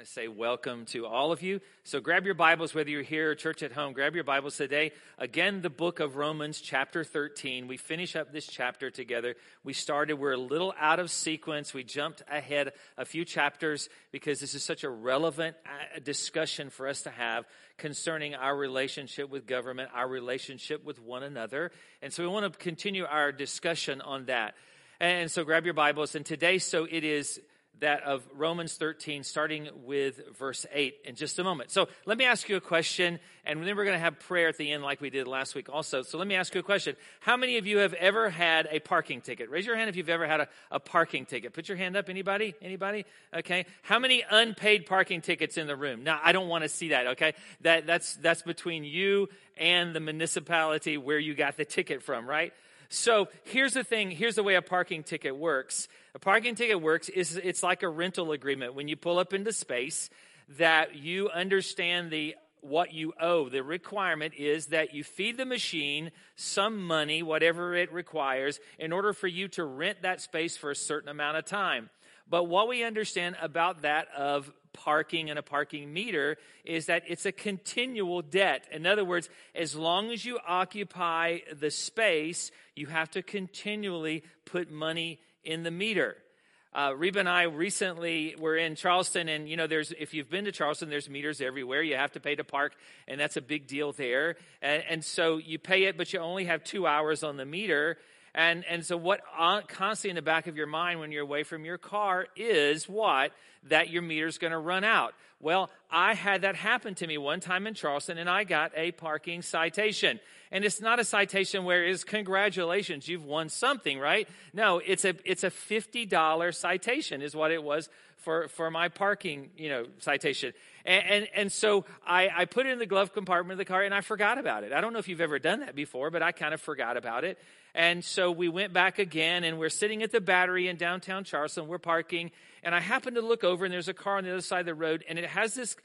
want to say welcome to all of you. So grab your Bibles, whether you're here or church at home, grab your Bibles today. Again, the book of Romans, chapter 13. We finish up this chapter together. We started, we're a little out of sequence. We jumped ahead a few chapters because this is such a relevant uh, discussion for us to have concerning our relationship with government, our relationship with one another. And so we want to continue our discussion on that. And so grab your Bibles. And today, so it is that of Romans 13, starting with verse 8 in just a moment. So let me ask you a question, and then we're going to have prayer at the end like we did last week also. So let me ask you a question. How many of you have ever had a parking ticket? Raise your hand if you've ever had a, a parking ticket. Put your hand up. Anybody? Anybody? Okay. How many unpaid parking tickets in the room? Now, I don't want to see that, okay? That, that's, that's between you and the municipality where you got the ticket from, right? So here's the thing. Here's the way a parking ticket works. A parking ticket works is it's like a rental agreement. When you pull up into space, that you understand the what you owe. The requirement is that you feed the machine some money, whatever it requires, in order for you to rent that space for a certain amount of time. But what we understand about that of parking and a parking meter is that it's a continual debt. In other words, as long as you occupy the space, you have to continually put money in the meter. Uh, Reba and I recently were in Charleston, and you know, there's if you've been to Charleston, there's meters everywhere. You have to pay to park, and that's a big deal there. And, and so you pay it, but you only have two hours on the meter. And, and so, what constantly in the back of your mind when you're away from your car is what? That your meter's going to run out. Well, I had that happen to me one time in Charleston, and I got a parking citation. And it's not a citation where it's congratulations, you've won something, right? No, it's a it's a fifty dollar citation, is what it was for for my parking, you know, citation. And, and, and so I, I put it in the glove compartment of the car and I forgot about it. I don't know if you've ever done that before, but I kind of forgot about it. And so we went back again and we're sitting at the battery in downtown Charleston. We're parking and I happen to look over and there's a car on the other side of the road and it has this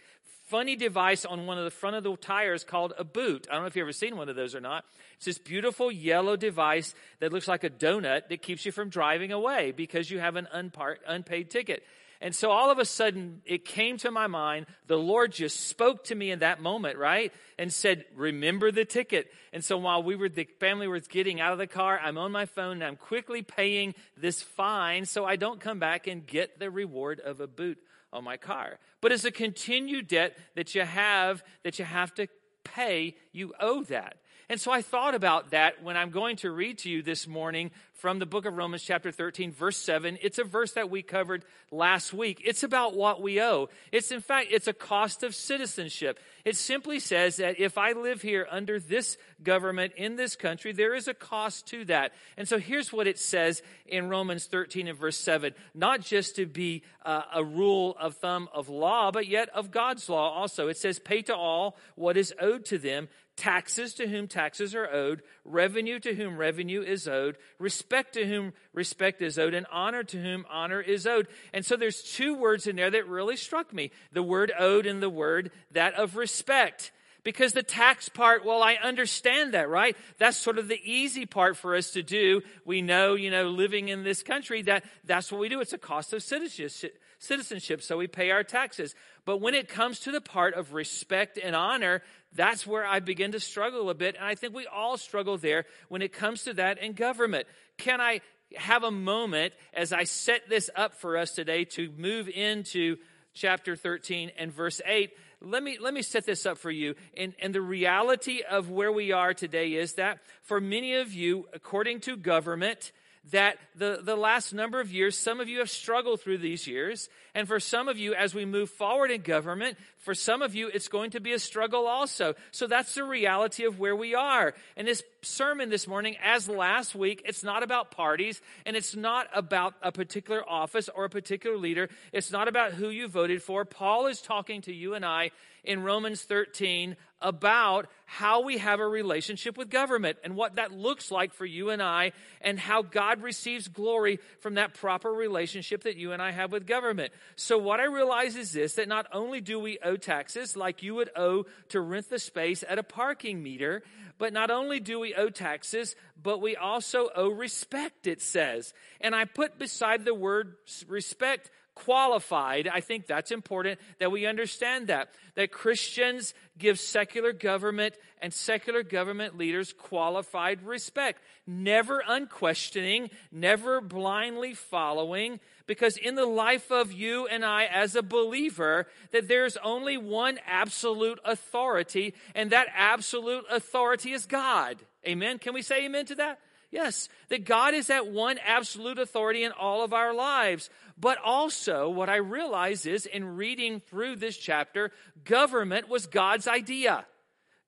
funny device on one of the front of the tires called a boot. I don't know if you've ever seen one of those or not. It's this beautiful yellow device that looks like a donut that keeps you from driving away because you have an unpar- unpaid ticket. And so all of a sudden, it came to my mind. The Lord just spoke to me in that moment, right? And said, Remember the ticket. And so while we were, the family was getting out of the car, I'm on my phone and I'm quickly paying this fine so I don't come back and get the reward of a boot on my car. But it's a continued debt that you have, that you have to pay. You owe that. And so I thought about that when I'm going to read to you this morning from the book of Romans, chapter 13, verse 7. It's a verse that we covered last week. It's about what we owe. It's, in fact, it's a cost of citizenship. It simply says that if I live here under this government in this country, there is a cost to that. And so here's what it says in Romans 13 and verse 7 not just to be uh, a rule of thumb of law, but yet of God's law also. It says, Pay to all what is owed to them taxes to whom taxes are owed, revenue to whom revenue is owed, respect to whom respect is owed, and honor to whom honor is owed. And so there's two words in there that really struck me the word owed and the word that of respect. Because the tax part, well, I understand that, right? That's sort of the easy part for us to do. We know, you know, living in this country that that's what we do. It's a cost of citizenship so we pay our taxes. But when it comes to the part of respect and honor, that's where I begin to struggle a bit. And I think we all struggle there when it comes to that in government. Can I have a moment as I set this up for us today to move into chapter 13 and verse 8? Let me, let me set this up for you. And, and the reality of where we are today is that for many of you, according to government, that the, the last number of years, some of you have struggled through these years. And for some of you, as we move forward in government, for some of you, it's going to be a struggle also. So that's the reality of where we are. And this sermon this morning, as last week, it's not about parties and it's not about a particular office or a particular leader. It's not about who you voted for. Paul is talking to you and I in Romans 13 about how we have a relationship with government and what that looks like for you and I, and how God receives glory from that proper relationship that you and I have with government. So, what I realize is this that not only do we owe taxes like you would owe to rent the space at a parking meter, but not only do we owe taxes, but we also owe respect, it says. And I put beside the word respect qualified. I think that's important that we understand that. That Christians give secular government and secular government leaders qualified respect. Never unquestioning, never blindly following, because in the life of you and I as a believer, that there's only one absolute authority, and that absolute authority is God. Amen? Can we say amen to that? Yes, that God is that one absolute authority in all of our lives. But also, what I realize is in reading through this chapter, government was God's idea.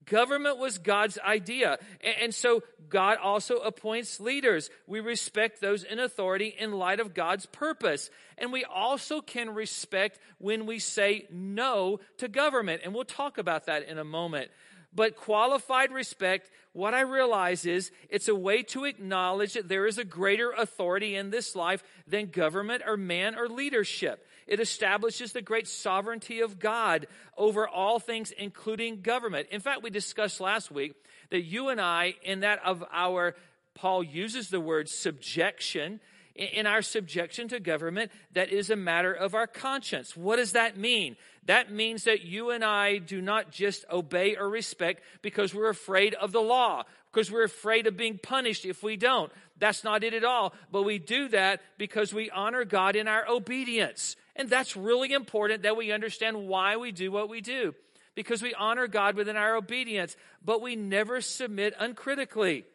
Government was God's idea. And so God also appoints leaders. We respect those in authority in light of God's purpose. And we also can respect when we say no to government. And we'll talk about that in a moment. But qualified respect, what I realize is it's a way to acknowledge that there is a greater authority in this life than government or man or leadership. It establishes the great sovereignty of God over all things, including government. In fact, we discussed last week that you and I, in that of our, Paul uses the word subjection, in our subjection to government that is a matter of our conscience. What does that mean? That means that you and I do not just obey or respect because we're afraid of the law, because we're afraid of being punished if we don't. That's not it at all. But we do that because we honor God in our obedience. And that's really important that we understand why we do what we do. Because we honor God within our obedience, but we never submit uncritically.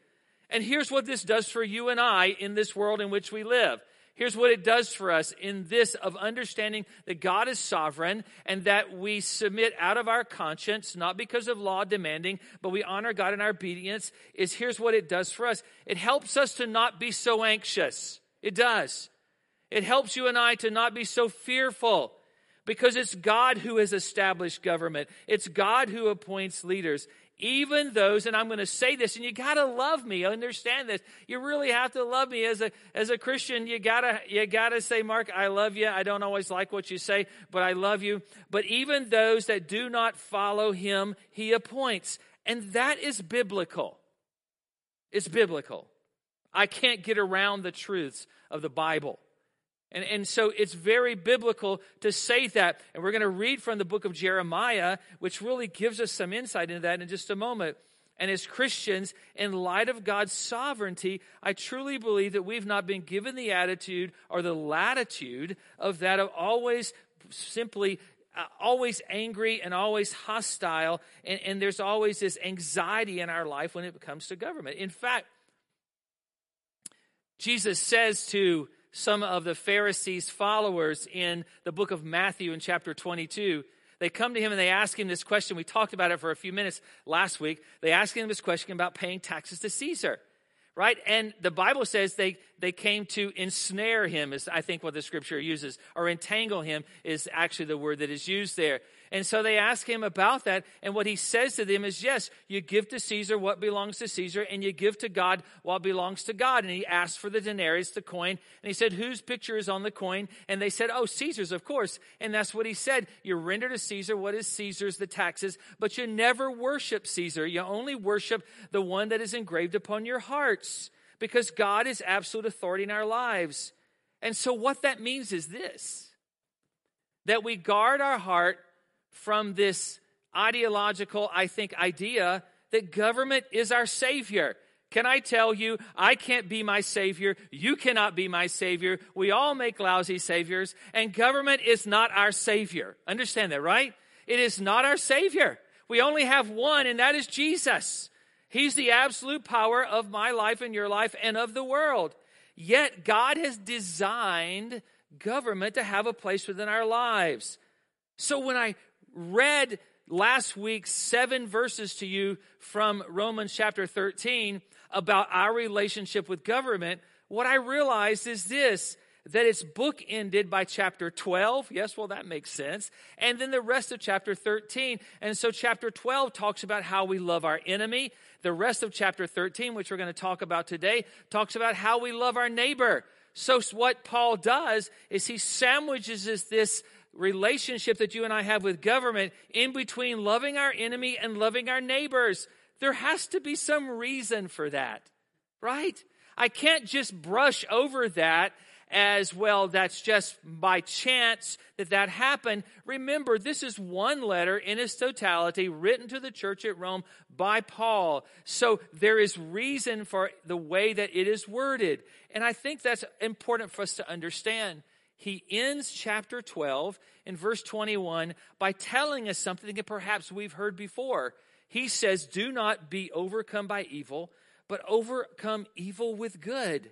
And here's what this does for you and I in this world in which we live. Here's what it does for us in this of understanding that God is sovereign and that we submit out of our conscience, not because of law demanding, but we honor God in our obedience, is here's what it does for us. It helps us to not be so anxious. It does. It helps you and I to not be so fearful because it's God who has established government. It's God who appoints leaders even those, and I'm going to say this, and you got to love me. Understand this. You really have to love me as a as a Christian. You gotta you gotta say, Mark, I love you. I don't always like what you say, but I love you. But even those that do not follow Him, He appoints, and that is biblical. It's biblical. I can't get around the truths of the Bible. And, and so it's very biblical to say that. And we're going to read from the book of Jeremiah, which really gives us some insight into that in just a moment. And as Christians, in light of God's sovereignty, I truly believe that we've not been given the attitude or the latitude of that of always simply uh, always angry and always hostile, and, and there's always this anxiety in our life when it comes to government. In fact, Jesus says to some of the Pharisees' followers in the book of Matthew in chapter 22. They come to him and they ask him this question. We talked about it for a few minutes last week. They ask him this question about paying taxes to Caesar, right? And the Bible says they, they came to ensnare him, is I think what the scripture uses, or entangle him is actually the word that is used there. And so they ask him about that. And what he says to them is, yes, you give to Caesar what belongs to Caesar, and you give to God what belongs to God. And he asked for the denarius, the coin. And he said, whose picture is on the coin? And they said, oh, Caesar's, of course. And that's what he said. You render to Caesar what is Caesar's, the taxes, but you never worship Caesar. You only worship the one that is engraved upon your hearts because God is absolute authority in our lives. And so what that means is this that we guard our heart from this ideological, I think, idea that government is our savior. Can I tell you, I can't be my savior. You cannot be my savior. We all make lousy saviors, and government is not our savior. Understand that, right? It is not our savior. We only have one, and that is Jesus. He's the absolute power of my life and your life and of the world. Yet God has designed government to have a place within our lives. So when I read last week seven verses to you from Romans chapter 13 about our relationship with government, what I realized is this that it's bookended by chapter 12. Yes, well, that makes sense. And then the rest of chapter 13. And so chapter 12 talks about how we love our enemy. The rest of chapter 13, which we're going to talk about today, talks about how we love our neighbor. So what Paul does is he sandwiches this relationship that you and I have with government in between loving our enemy and loving our neighbors. There has to be some reason for that, right? I can't just brush over that as well that's just by chance that that happened. Remember, this is one letter in its totality written to the church at Rome by Paul. So there is reason for the way that it is worded. And I think that's important for us to understand. He ends chapter 12 in verse 21 by telling us something that perhaps we've heard before. He says, Do not be overcome by evil, but overcome evil with good.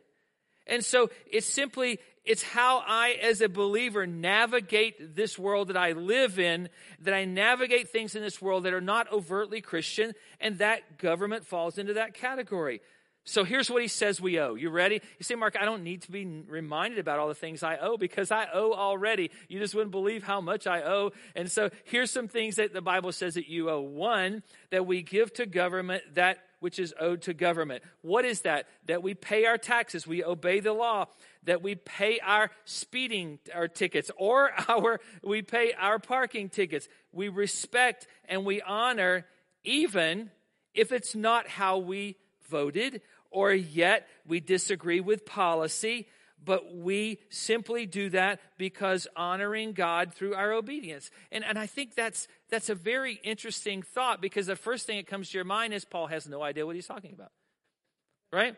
And so it's simply, it's how I, as a believer, navigate this world that I live in, that I navigate things in this world that are not overtly Christian, and that government falls into that category. So here's what he says we owe. You ready? You say, Mark, I don't need to be reminded about all the things I owe because I owe already. You just wouldn't believe how much I owe. And so here's some things that the Bible says that you owe. One, that we give to government that which is owed to government. What is that? That we pay our taxes, we obey the law, that we pay our speeding our tickets or our we pay our parking tickets. We respect and we honor even if it's not how we voted, or yet we disagree with policy, but we simply do that because honoring God through our obedience. And, and I think that's, that's a very interesting thought because the first thing that comes to your mind is Paul has no idea what he's talking about. Right?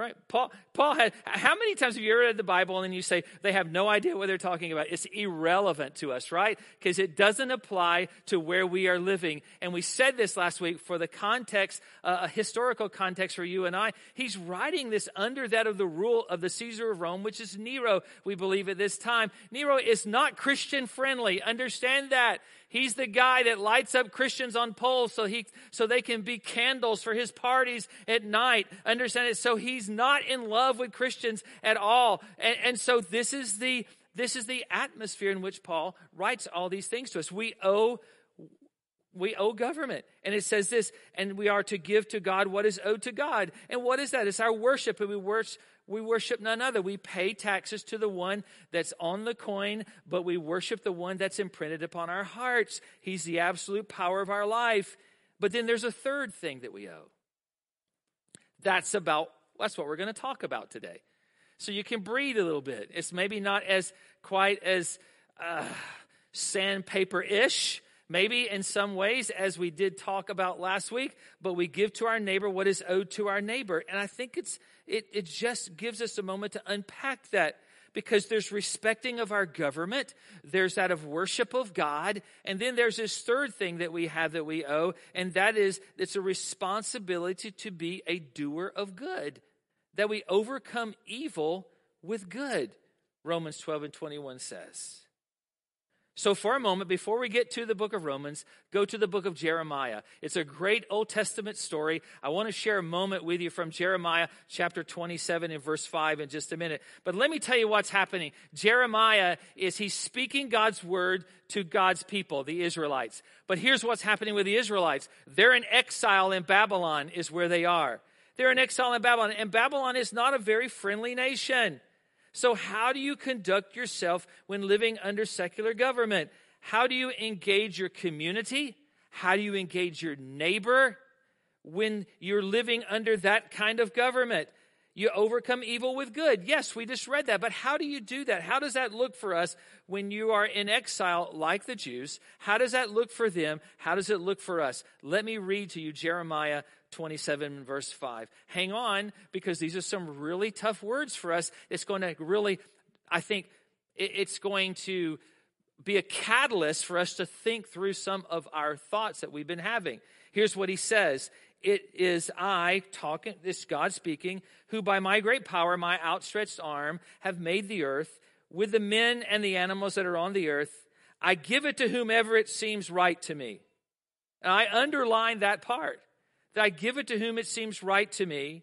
Right? Paul, Paul had, how many times have you ever read the Bible and you say they have no idea what they're talking about? It's irrelevant to us, right? Because it doesn't apply to where we are living. And we said this last week for the context, uh, a historical context for you and I. He's writing this under that of the rule of the Caesar of Rome, which is Nero, we believe at this time. Nero is not Christian friendly. Understand that. He's the guy that lights up Christians on poles so he, so they can be candles for his parties at night. Understand it? So he's not in love with Christians at all. And, and so this is the, this is the atmosphere in which Paul writes all these things to us. We owe we owe government. And it says this, and we are to give to God what is owed to God. And what is that? It's our worship, and we worship, we worship none other. We pay taxes to the one that's on the coin, but we worship the one that's imprinted upon our hearts. He's the absolute power of our life. But then there's a third thing that we owe. That's about, that's what we're going to talk about today. So you can breathe a little bit. It's maybe not as quite as uh, sandpaper ish, maybe in some ways, as we did talk about last week, but we give to our neighbor what is owed to our neighbor. And I think it's, it, it just gives us a moment to unpack that because there's respecting of our government, there's that of worship of God, and then there's this third thing that we have that we owe, and that is it's a responsibility to be a doer of good, that we overcome evil with good. Romans 12 and 21 says. So, for a moment, before we get to the book of Romans, go to the book of Jeremiah. It's a great Old Testament story. I want to share a moment with you from Jeremiah chapter 27 and verse 5 in just a minute. But let me tell you what's happening. Jeremiah is he's speaking God's word to God's people, the Israelites. But here's what's happening with the Israelites they're in exile in Babylon, is where they are. They're in exile in Babylon, and Babylon is not a very friendly nation. So, how do you conduct yourself when living under secular government? How do you engage your community? How do you engage your neighbor when you're living under that kind of government? You overcome evil with good. Yes, we just read that. But how do you do that? How does that look for us when you are in exile like the Jews? How does that look for them? How does it look for us? Let me read to you Jeremiah 27 verse 5. Hang on because these are some really tough words for us. It's going to really, I think, it's going to be a catalyst for us to think through some of our thoughts that we've been having. Here's what he says. It is I talking, this God speaking, who by my great power, my outstretched arm, have made the earth with the men and the animals that are on the earth. I give it to whomever it seems right to me. And I underline that part that I give it to whom it seems right to me.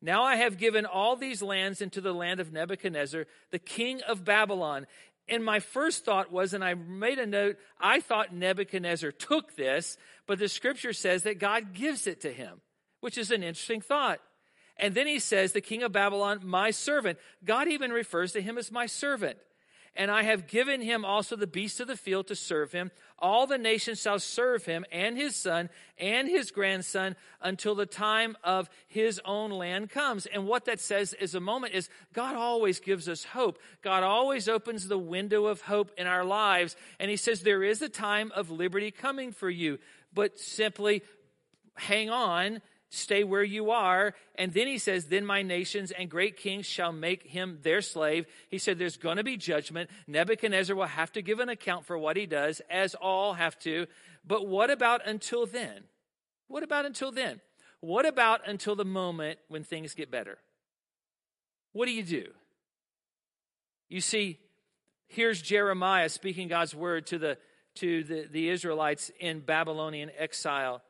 Now I have given all these lands into the land of Nebuchadnezzar, the king of Babylon. And my first thought was, and I made a note, I thought Nebuchadnezzar took this, but the scripture says that God gives it to him, which is an interesting thought. And then he says, the king of Babylon, my servant. God even refers to him as my servant. And I have given him also the beasts of the field to serve him. All the nations shall serve him and his son and his grandson until the time of his own land comes. And what that says is a moment is God always gives us hope. God always opens the window of hope in our lives. And he says there is a time of liberty coming for you, but simply hang on stay where you are. And then he says, Then my nations and great kings shall make him their slave. He said, There's going to be judgment. Nebuchadnezzar will have to give an account for what he does, as all have to. But what about until then? What about until then? What about until the moment when things get better? What do you do? You see, here's Jeremiah speaking God's word to the to the, the Israelites in Babylonian exile.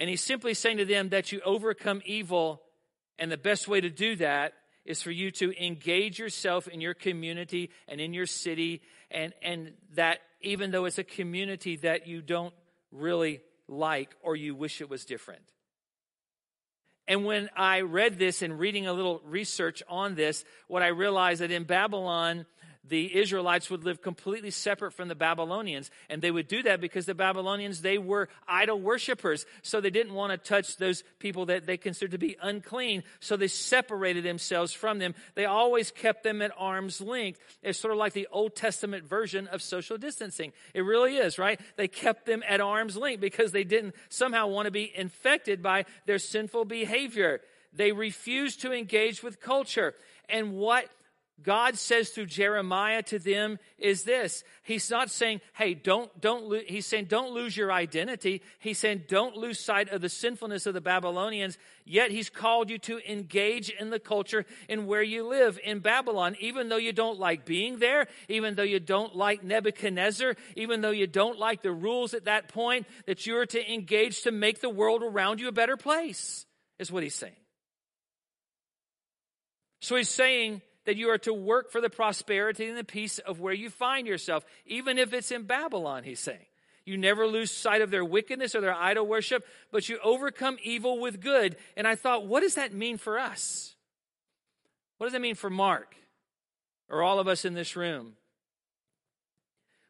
And he's simply saying to them that you overcome evil, and the best way to do that is for you to engage yourself in your community and in your city, and, and that even though it's a community that you don't really like or you wish it was different. And when I read this and reading a little research on this, what I realized that in Babylon, the Israelites would live completely separate from the Babylonians. And they would do that because the Babylonians, they were idol worshippers. So they didn't want to touch those people that they considered to be unclean. So they separated themselves from them. They always kept them at arm's length. It's sort of like the Old Testament version of social distancing. It really is, right? They kept them at arm's length because they didn't somehow want to be infected by their sinful behavior. They refused to engage with culture. And what God says through Jeremiah to them is this. He's not saying, hey, don't, don't, lo-. he's saying, don't lose your identity. He's saying, don't lose sight of the sinfulness of the Babylonians. Yet he's called you to engage in the culture in where you live in Babylon, even though you don't like being there, even though you don't like Nebuchadnezzar, even though you don't like the rules at that point, that you are to engage to make the world around you a better place, is what he's saying. So he's saying, that you are to work for the prosperity and the peace of where you find yourself, even if it's in Babylon, he's saying. You never lose sight of their wickedness or their idol worship, but you overcome evil with good. And I thought, what does that mean for us? What does that mean for Mark or all of us in this room?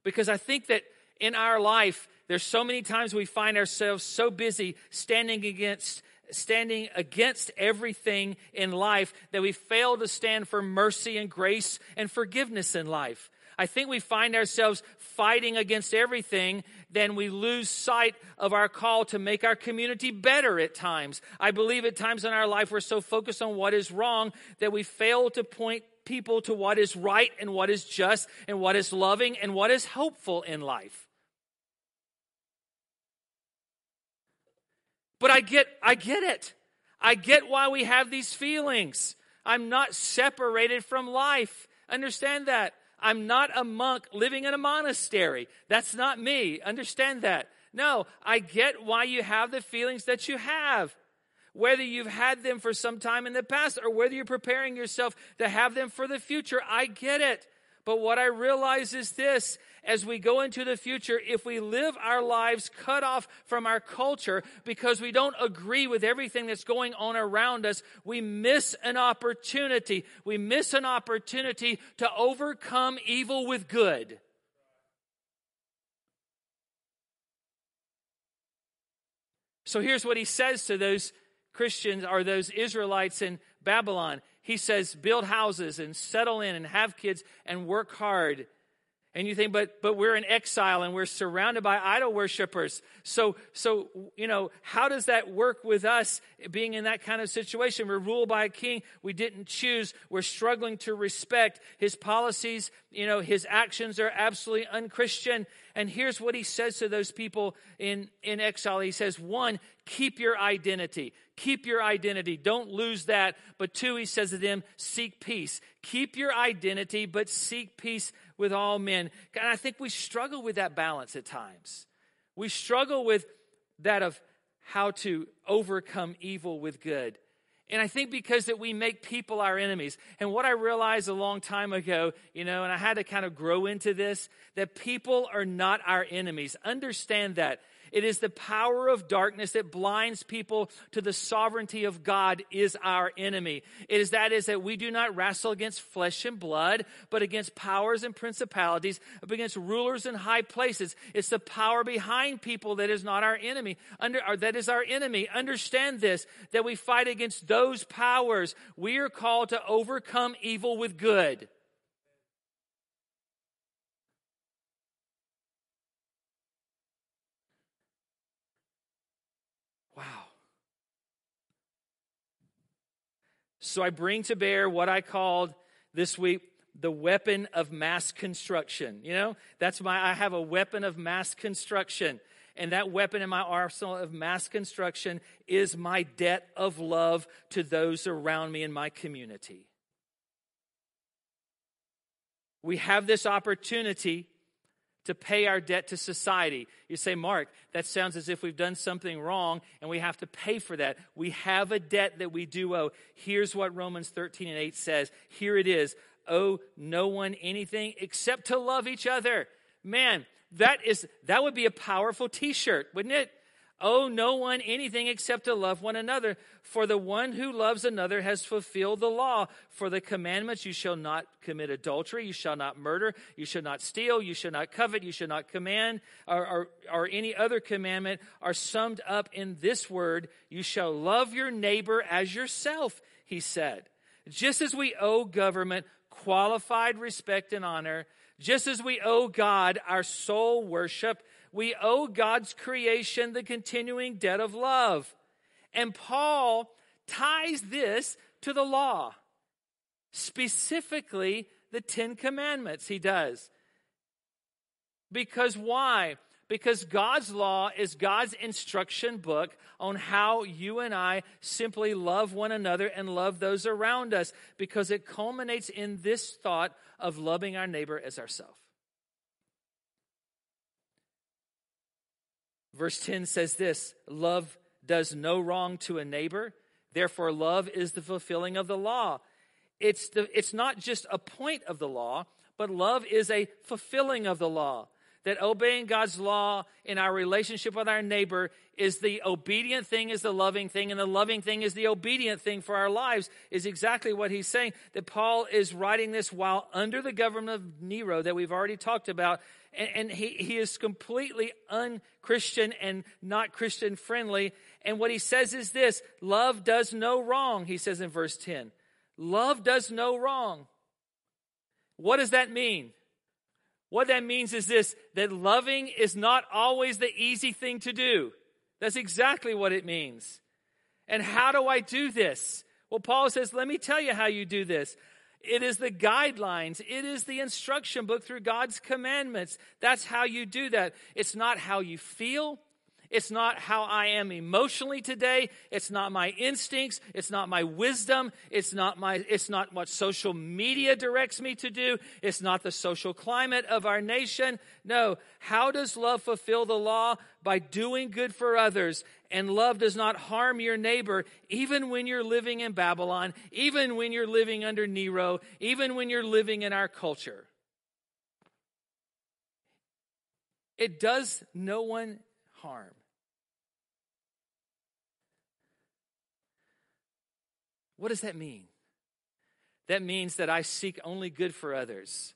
Because I think that in our life, there's so many times we find ourselves so busy standing against standing against everything in life that we fail to stand for mercy and grace and forgiveness in life. I think we find ourselves fighting against everything, then we lose sight of our call to make our community better at times. I believe at times in our life we're so focused on what is wrong that we fail to point people to what is right and what is just and what is loving and what is hopeful in life. But I get, I get it. I get why we have these feelings. I'm not separated from life. Understand that. I'm not a monk living in a monastery. That's not me. Understand that. No, I get why you have the feelings that you have. Whether you've had them for some time in the past or whether you're preparing yourself to have them for the future, I get it. But what I realize is this as we go into the future, if we live our lives cut off from our culture because we don't agree with everything that's going on around us, we miss an opportunity. We miss an opportunity to overcome evil with good. So here's what he says to those Christians or those Israelites in Babylon. He says, build houses and settle in and have kids and work hard. And you think, but but we're in exile and we're surrounded by idol worshippers. So so you know, how does that work with us being in that kind of situation? We're ruled by a king we didn't choose. We're struggling to respect his policies. You know, his actions are absolutely unchristian. And here's what he says to those people in, in exile. He says, one, keep your identity. Keep your identity. Don't lose that. But two, he says to them, seek peace. Keep your identity, but seek peace with all men. And I think we struggle with that balance at times. We struggle with that of how to overcome evil with good. And I think because that we make people our enemies. And what I realized a long time ago, you know, and I had to kind of grow into this, that people are not our enemies. Understand that. It is the power of darkness that blinds people to the sovereignty of God is our enemy. It is that is that we do not wrestle against flesh and blood, but against powers and principalities, against rulers in high places. It's the power behind people that is not our enemy. Under, that is our enemy. Understand this, that we fight against those powers. We are called to overcome evil with good. So I bring to bear what I called this week the weapon of mass construction. You know, that's my, I have a weapon of mass construction. And that weapon in my arsenal of mass construction is my debt of love to those around me in my community. We have this opportunity to pay our debt to society. You say, Mark, that sounds as if we've done something wrong and we have to pay for that. We have a debt that we do owe. Here's what Romans 13 and 8 says. Here it is. Owe no one anything except to love each other. Man, that is that would be a powerful t-shirt, wouldn't it? Owe no one anything except to love one another. For the one who loves another has fulfilled the law. For the commandments, you shall not commit adultery, you shall not murder, you shall not steal, you shall not covet, you shall not command, or, or, or any other commandment are summed up in this word you shall love your neighbor as yourself, he said. Just as we owe government qualified respect and honor, just as we owe God our sole worship, we owe God's creation the continuing debt of love. And Paul ties this to the law, specifically the Ten Commandments. He does. Because why? Because God's law is God's instruction book on how you and I simply love one another and love those around us, because it culminates in this thought of loving our neighbor as ourselves. Verse 10 says this Love does no wrong to a neighbor. Therefore, love is the fulfilling of the law. It's, the, it's not just a point of the law, but love is a fulfilling of the law that obeying God's law in our relationship with our neighbor is the obedient thing, is the loving thing, and the loving thing is the obedient thing for our lives, is exactly what he's saying. That Paul is writing this while under the government of Nero, that we've already talked about, and, and he, he is completely unchristian and not Christian friendly. And what he says is this love does no wrong, he says in verse 10. Love does no wrong. What does that mean? What that means is this that loving is not always the easy thing to do. That's exactly what it means. And how do I do this? Well, Paul says, let me tell you how you do this. It is the guidelines. It is the instruction book through God's commandments. That's how you do that. It's not how you feel. It's not how I am emotionally today. It's not my instincts. It's not my wisdom. It's not my, it's not what social media directs me to do. It's not the social climate of our nation. No. How does love fulfill the law? By doing good for others. And love does not harm your neighbor, even when you're living in Babylon, even when you're living under Nero, even when you're living in our culture. It does no one harm. What does that mean? That means that I seek only good for others,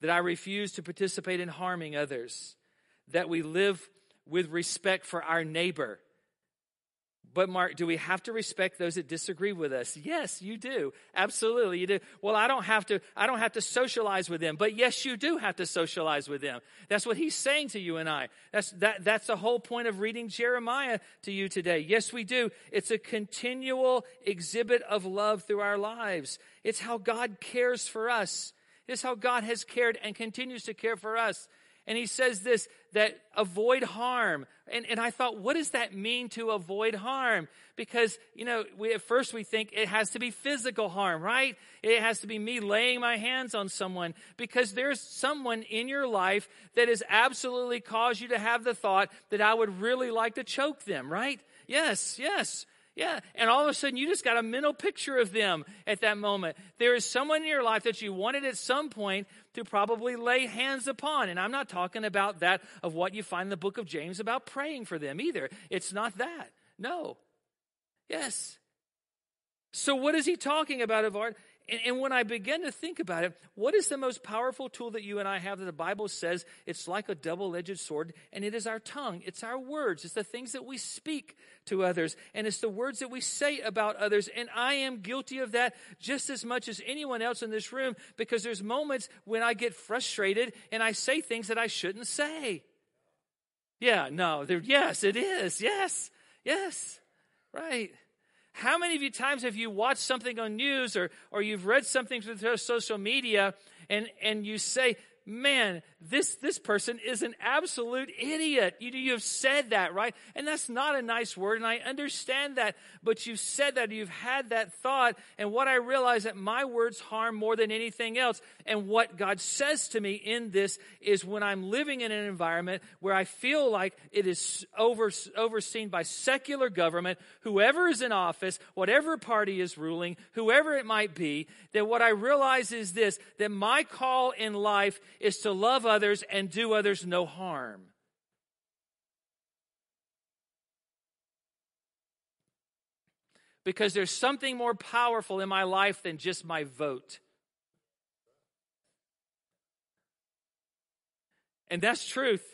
that I refuse to participate in harming others, that we live with respect for our neighbor, but Mark, do we have to respect those that disagree with us? Yes, you do. Absolutely, you do. Well, I don't have to, I don't have to socialize with them, but yes, you do have to socialize with them. That's what he's saying to you and I. That's, that, that's the whole point of reading Jeremiah to you today. Yes, we do. It's a continual exhibit of love through our lives. It's how God cares for us. It's how God has cared and continues to care for us. And he says this, that avoid harm. And, and I thought, what does that mean to avoid harm? Because, you know, we, at first we think it has to be physical harm, right? It has to be me laying my hands on someone because there's someone in your life that has absolutely caused you to have the thought that I would really like to choke them, right? Yes, yes. Yeah, and all of a sudden you just got a mental picture of them at that moment. There is someone in your life that you wanted at some point to probably lay hands upon. And I'm not talking about that of what you find in the book of James about praying for them either. It's not that. No. Yes. So what is he talking about, Avard? And, and, when I begin to think about it, what is the most powerful tool that you and I have that the Bible says it's like a double edged sword? And it is our tongue, it's our words, it's the things that we speak to others, and it's the words that we say about others. And I am guilty of that just as much as anyone else in this room because there's moments when I get frustrated and I say things that I shouldn't say. Yeah, no, yes, it is. Yes, yes, right. How many of you times have you watched something on news or, or you've read something through social media and, and you say, man, this, this person is an absolute idiot. You, you have said that, right? And that's not a nice word, and I understand that, but you've said that, you've had that thought, and what I realize that my words harm more than anything else. And what God says to me in this is when I'm living in an environment where I feel like it is over, overseen by secular government, whoever is in office, whatever party is ruling, whoever it might be, that what I realize is this, that my call in life is to love others and do others no harm. Because there's something more powerful in my life than just my vote. And that's truth.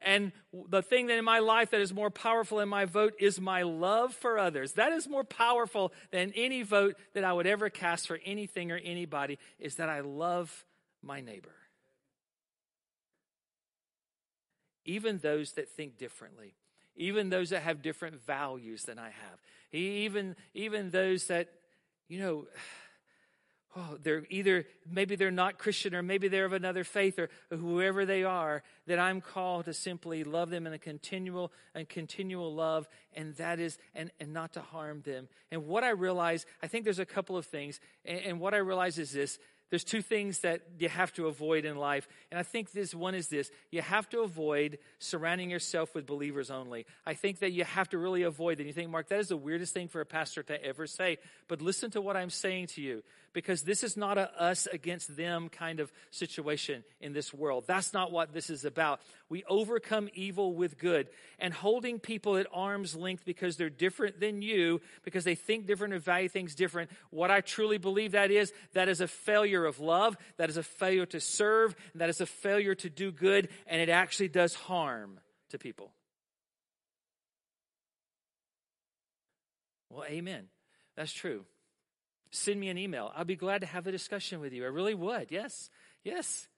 And the thing that in my life that is more powerful than my vote is my love for others. That is more powerful than any vote that I would ever cast for anything or anybody, is that I love my neighbor. Even those that think differently, even those that have different values than I have, even, even those that, you know, oh, they're either, maybe they're not Christian or maybe they're of another faith or, whoever they are, that I'm called to simply love them in a continual and continual love, and that is, and, and not to harm them. And what I realize, I think there's a couple of things, and, and what I realize is this there's two things that you have to avoid in life. And I think this one is this you have to avoid surrounding yourself with believers only. I think that you have to really avoid that. You think, Mark, that is the weirdest thing for a pastor to ever say. But listen to what I'm saying to you because this is not a us against them kind of situation in this world. That's not what this is about. We overcome evil with good and holding people at arm's length because they're different than you, because they think different and value things different. What I truly believe that is, that is a failure of love. That is a failure to serve. That is a failure to do good. And it actually does harm to people. Well, amen. That's true send me an email. I'll be glad to have a discussion with you. I really would. Yes. Yes.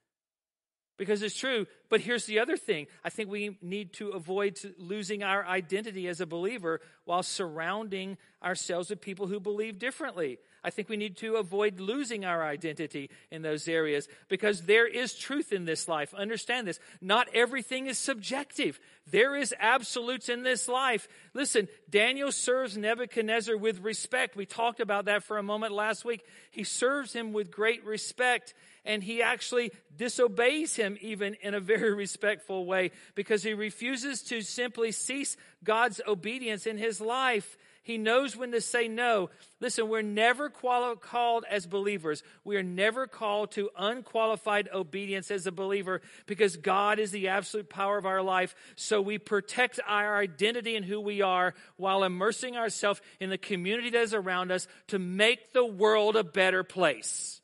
Because it's true. But here's the other thing. I think we need to avoid losing our identity as a believer while surrounding ourselves with people who believe differently. I think we need to avoid losing our identity in those areas because there is truth in this life. Understand this. Not everything is subjective. There is absolutes in this life. Listen, Daniel serves Nebuchadnezzar with respect. We talked about that for a moment last week. He serves him with great respect and he actually disobeys him even in a very respectful way because he refuses to simply cease God's obedience in his life. He knows when to say no. Listen, we're never quali- called as believers. We are never called to unqualified obedience as a believer because God is the absolute power of our life. So we protect our identity and who we are while immersing ourselves in the community that is around us to make the world a better place.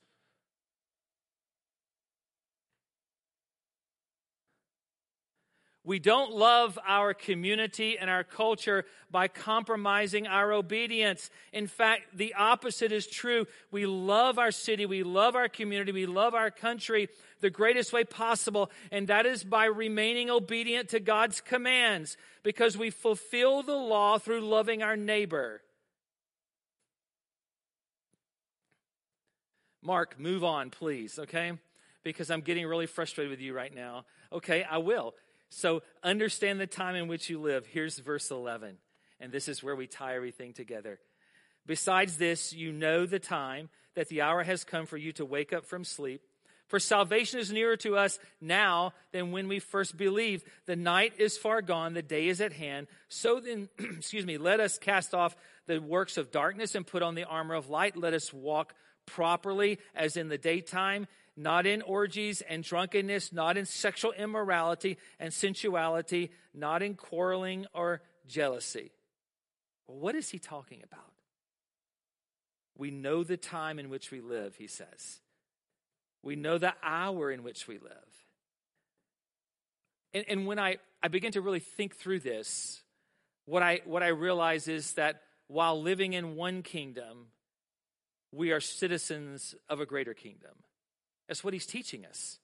We don't love our community and our culture by compromising our obedience. In fact, the opposite is true. We love our city, we love our community, we love our country the greatest way possible, and that is by remaining obedient to God's commands because we fulfill the law through loving our neighbor. Mark, move on, please, okay? Because I'm getting really frustrated with you right now. Okay, I will. So understand the time in which you live. Here's verse 11. And this is where we tie everything together. Besides this, you know the time that the hour has come for you to wake up from sleep. For salvation is nearer to us now than when we first believed. The night is far gone, the day is at hand. So then, excuse me, let us cast off the works of darkness and put on the armor of light. Let us walk properly as in the daytime, not in orgies and drunkenness, not in sexual immorality and sensuality, not in quarreling or jealousy. Well, what is he talking about? We know the time in which we live, he says. We know the hour in which we live. And, and when I, I begin to really think through this, what I, what I realize is that while living in one kingdom, we are citizens of a greater kingdom. That's what he's teaching us.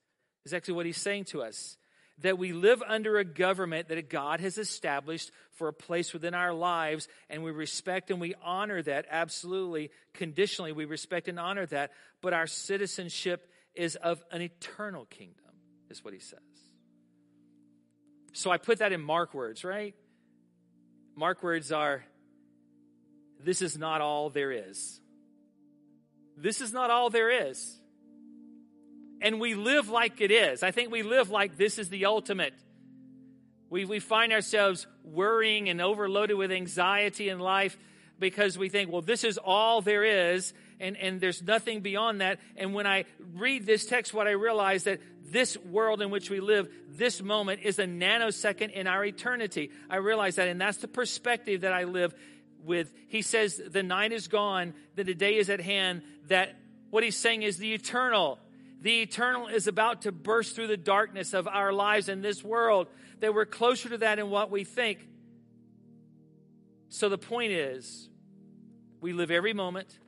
Is actually what he's saying to us that we live under a government that God has established for a place within our lives, and we respect and we honor that absolutely, conditionally. We respect and honor that, but our citizenship is of an eternal kingdom, is what he says. So I put that in Mark words, right? Mark words are this is not all there is. This is not all there is. And we live like it is. I think we live like this is the ultimate. We, we find ourselves worrying and overloaded with anxiety in life because we think, well, this is all there is, and, and there's nothing beyond that. And when I read this text, what I realize that this world in which we live, this moment is a nanosecond in our eternity. I realize that, and that's the perspective that I live with. He says the night is gone, that the day is at hand, that what he's saying is the eternal. The eternal is about to burst through the darkness of our lives in this world, that we're closer to that in what we think. So the point is, we live every moment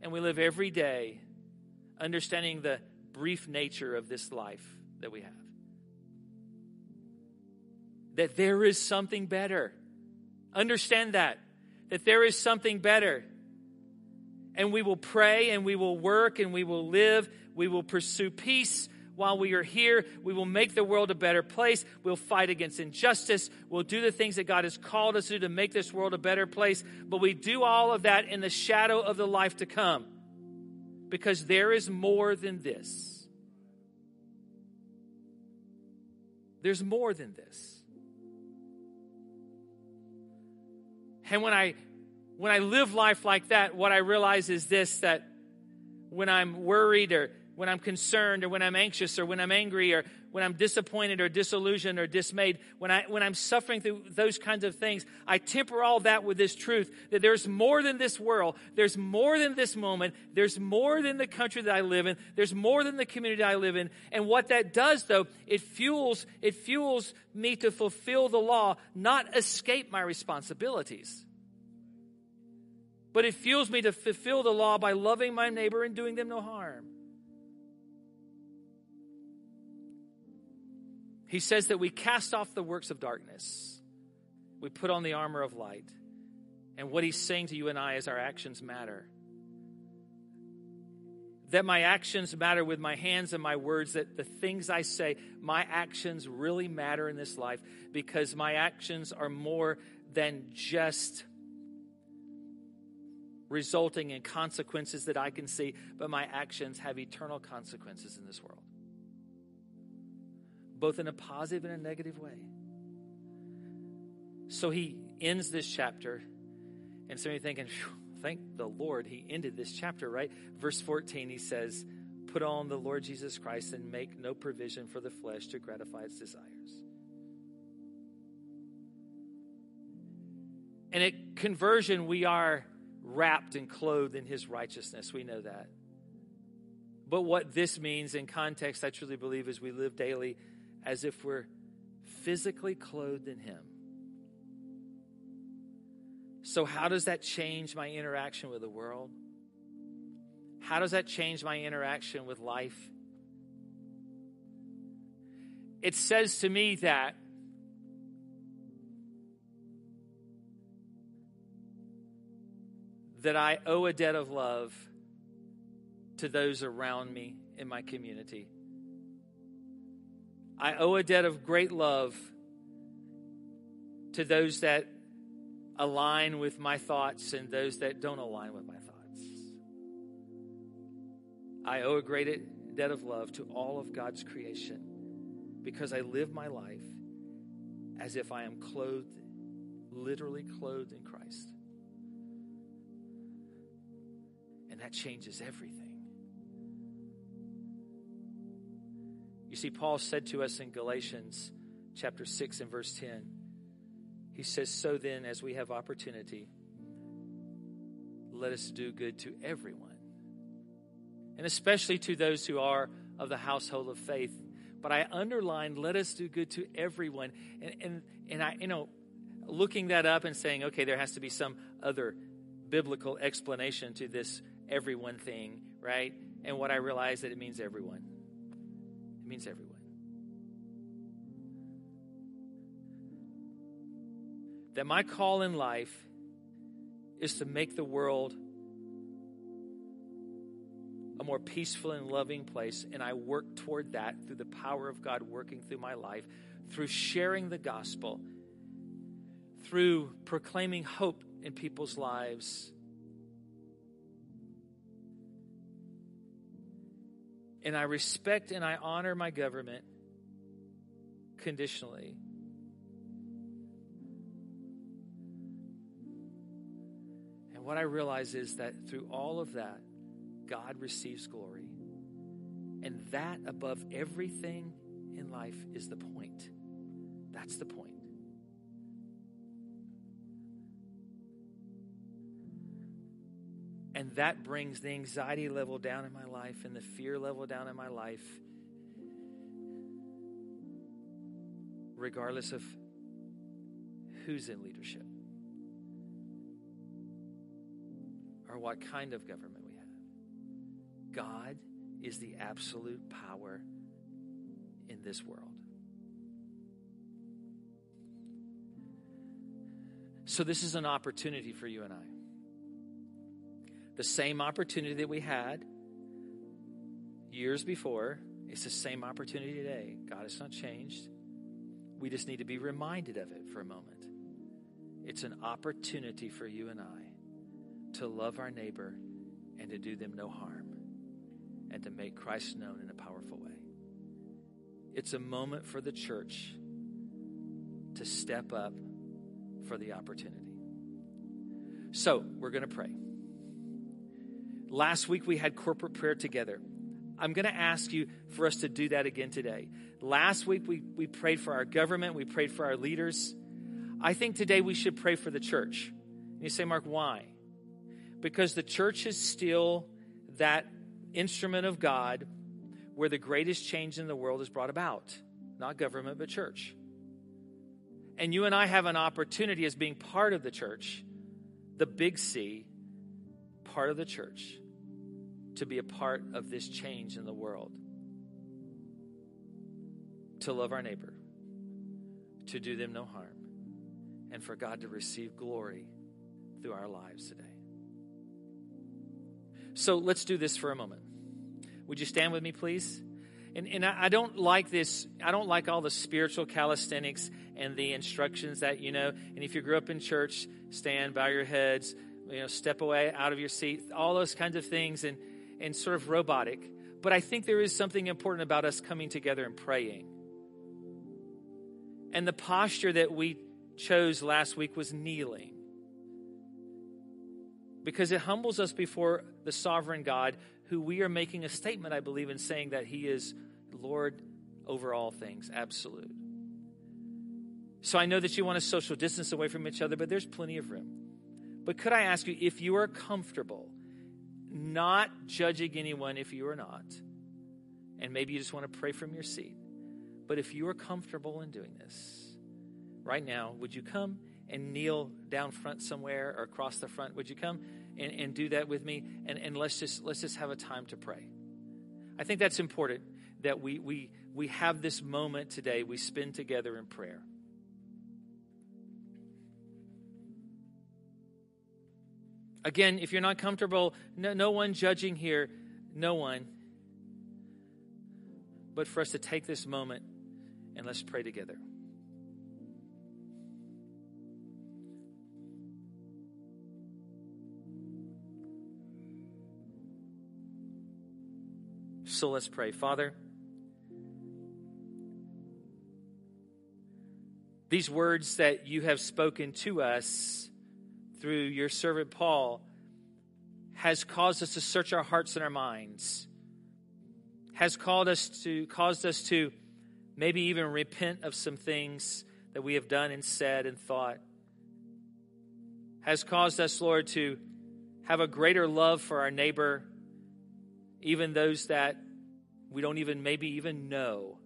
and we live every day understanding the brief nature of this life that we have. That there is something better. Understand that. That there is something better. And we will pray and we will work and we will live. We will pursue peace while we are here. We will make the world a better place. We'll fight against injustice. We'll do the things that God has called us to do to make this world a better place. But we do all of that in the shadow of the life to come because there is more than this. There's more than this. And when I when I live life like that, what I realize is this that when I'm worried or when I'm concerned or when I'm anxious or when I'm angry or when I'm disappointed or disillusioned or dismayed, when, I, when I'm suffering through those kinds of things, I temper all that with this truth that there's more than this world. There's more than this moment. There's more than the country that I live in. There's more than the community I live in. And what that does though, it fuels, it fuels me to fulfill the law, not escape my responsibilities. But it fuels me to fulfill the law by loving my neighbor and doing them no harm. He says that we cast off the works of darkness, we put on the armor of light. And what he's saying to you and I is our actions matter. That my actions matter with my hands and my words, that the things I say, my actions really matter in this life because my actions are more than just resulting in consequences that I can see, but my actions have eternal consequences in this world both in a positive and a negative way. So he ends this chapter, and so you're thinking, thank the Lord he ended this chapter, right? Verse 14, he says, Put on the Lord Jesus Christ and make no provision for the flesh to gratify its desires. And at conversion, we are wrapped and clothed in his righteousness. We know that. But what this means in context, I truly believe, is we live daily as if we're physically clothed in Him. So, how does that change my interaction with the world? How does that change my interaction with life? It says to me that that I owe a debt of love to those around me in my community. I owe a debt of great love to those that align with my thoughts and those that don't align with my thoughts. I owe a great debt of love to all of God's creation because I live my life as if I am clothed, literally clothed in Christ. And that changes everything. You see, Paul said to us in Galatians chapter 6 and verse 10, he says, So then, as we have opportunity, let us do good to everyone, and especially to those who are of the household of faith. But I underlined, let us do good to everyone. And, and, and I, you know, looking that up and saying, okay, there has to be some other biblical explanation to this everyone thing, right? And what I realized that it means everyone. It means everyone. That my call in life is to make the world a more peaceful and loving place. And I work toward that through the power of God working through my life, through sharing the gospel, through proclaiming hope in people's lives and I respect and I honor my government conditionally. And what I realize is that through all of that, God receives glory. And that, above everything in life, is the point. That's the point. And that brings the anxiety level down in my life and the fear level down in my life, regardless of who's in leadership or what kind of government we have. God is the absolute power in this world. So, this is an opportunity for you and I the same opportunity that we had years before. It's the same opportunity today. God has not changed. We just need to be reminded of it for a moment. It's an opportunity for you and I to love our neighbor and to do them no harm and to make Christ known in a powerful way. It's a moment for the church to step up for the opportunity. So, we're going to pray. Last week we had corporate prayer together. I'm going to ask you for us to do that again today. Last week we, we prayed for our government, we prayed for our leaders. I think today we should pray for the church. And you say, Mark, why? Because the church is still that instrument of God where the greatest change in the world is brought about. Not government, but church. And you and I have an opportunity as being part of the church, the big C, part of the church, to be a part of this change in the world, to love our neighbor, to do them no harm, and for God to receive glory through our lives today. So let's do this for a moment. Would you stand with me, please? And, and I, I don't like this, I don't like all the spiritual calisthenics and the instructions that, you know, and if you grew up in church, stand, bow your heads, you know, step away out of your seat, all those kinds of things, and, and sort of robotic. But I think there is something important about us coming together and praying. And the posture that we chose last week was kneeling. Because it humbles us before the sovereign God, who we are making a statement, I believe, in saying that He is Lord over all things, absolute. So I know that you want to social distance away from each other, but there's plenty of room. But could I ask you if you are comfortable not judging anyone if you are not, and maybe you just want to pray from your seat, but if you are comfortable in doing this right now, would you come and kneel down front somewhere or across the front? Would you come and, and do that with me? And, and let's just let's just have a time to pray. I think that's important that we we we have this moment today we spend together in prayer. Again, if you're not comfortable, no, no one judging here, no one. But for us to take this moment and let's pray together. So let's pray. Father, these words that you have spoken to us through your servant Paul has caused us to search our hearts and our minds, has called us to caused us to maybe even repent of some things that we have done and said and thought, has caused us, Lord, to have a greater love for our neighbor, even those that we don't even maybe even know,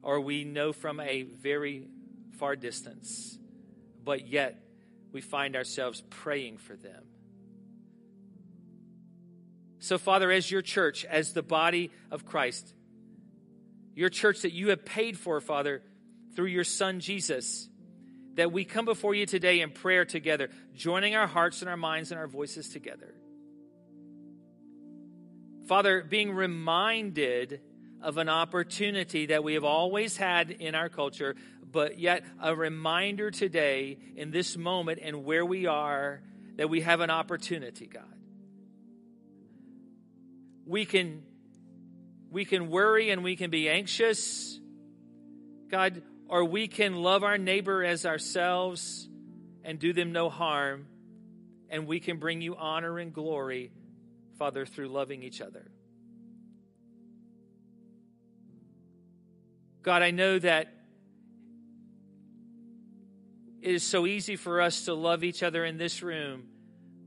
or we know from a very far distance, but yet we find ourselves praying for them. So, Father, as your church, as the body of Christ, your church that you have paid for, Father, through your Son Jesus, that we come before you today in prayer together, joining our hearts and our minds and our voices together. Father, being reminded of an opportunity that we have always had in our culture, but yet a reminder today in this moment and where we are that we have an opportunity, God. We can we can worry and we can be anxious. God, or we can love our neighbor as ourselves and do them no harm, and we can bring you honor and glory, Father, through loving each other. God, I know that it is so easy for us to love each other in this room.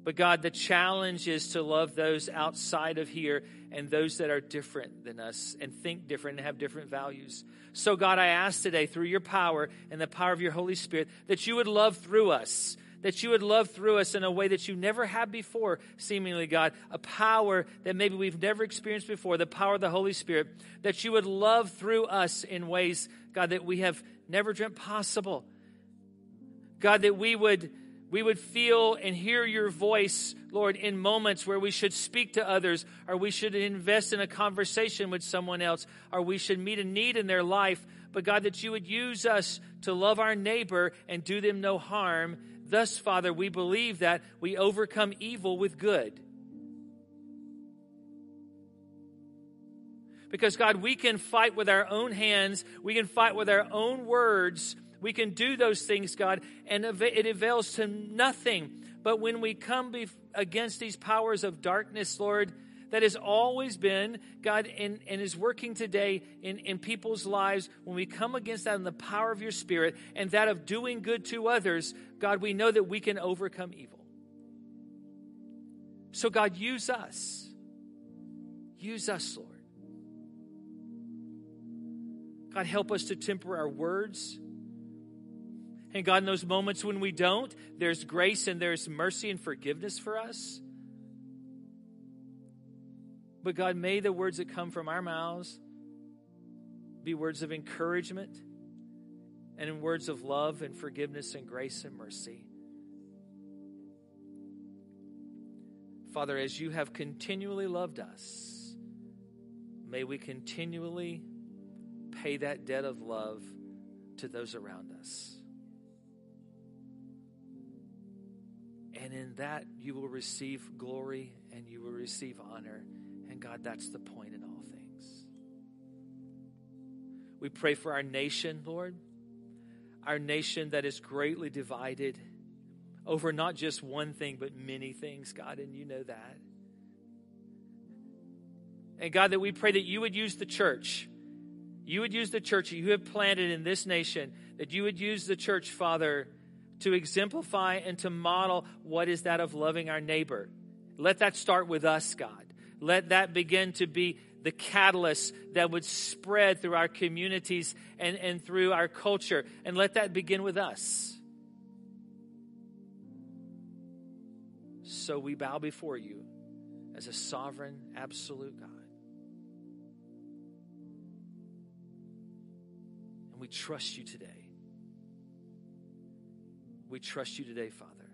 But God, the challenge is to love those outside of here and those that are different than us and think different and have different values. So, God, I ask today through your power and the power of your Holy Spirit that you would love through us, that you would love through us in a way that you never have before, seemingly, God, a power that maybe we've never experienced before, the power of the Holy Spirit, that you would love through us in ways, God, that we have never dreamt possible. God, that we would we would feel and hear your voice, Lord, in moments where we should speak to others, or we should invest in a conversation with someone else, or we should meet a need in their life. But God, that you would use us to love our neighbor and do them no harm. Thus, Father, we believe that we overcome evil with good. Because, God, we can fight with our own hands, we can fight with our own words we can do those things, God, and it avails to nothing. But when we come against these powers of darkness, Lord, that has always been, God, and, and is working today in, in people's lives, when we come against that in the power of your Spirit and that of doing good to others, God, we know that we can overcome evil. So, God, use us. Use us, Lord. God, help us to temper our words. And God, in those moments when we don't, there's grace and there's mercy and forgiveness for us. But God, may the words that come from our mouths be words of encouragement and in words of love and forgiveness and grace and mercy. Father, as you have continually loved us, may we continually pay that debt of love to those around us. And in that, you will receive glory and you will receive honor. And God, that's the point in all things. We pray for our nation, Lord, our nation that is greatly divided over not just one thing, but many things, God, and you know that. And God, that we pray that you would use the church. You would use the church you have planted in this nation, that you would use the church, Father, to exemplify and to model what is that of loving our neighbor. Let that start with us, God. Let that begin to be the catalyst that would spread through our communities and, and through our culture. And let that begin with us. So we bow before you as a sovereign, absolute God. And we trust you today. We trust you today, Father.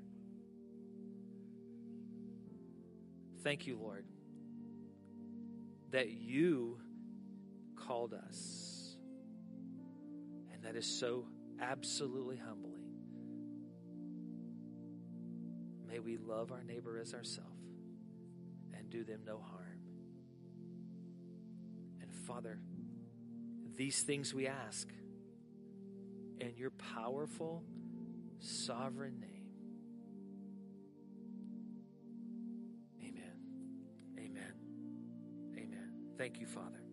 Thank you, Lord, that you called us. And that is so absolutely humbling. May we love our neighbor as ourselves and do them no harm. And Father, these things we ask in your powerful, sovereign name. Amen. Amen. Amen. Thank you, Father.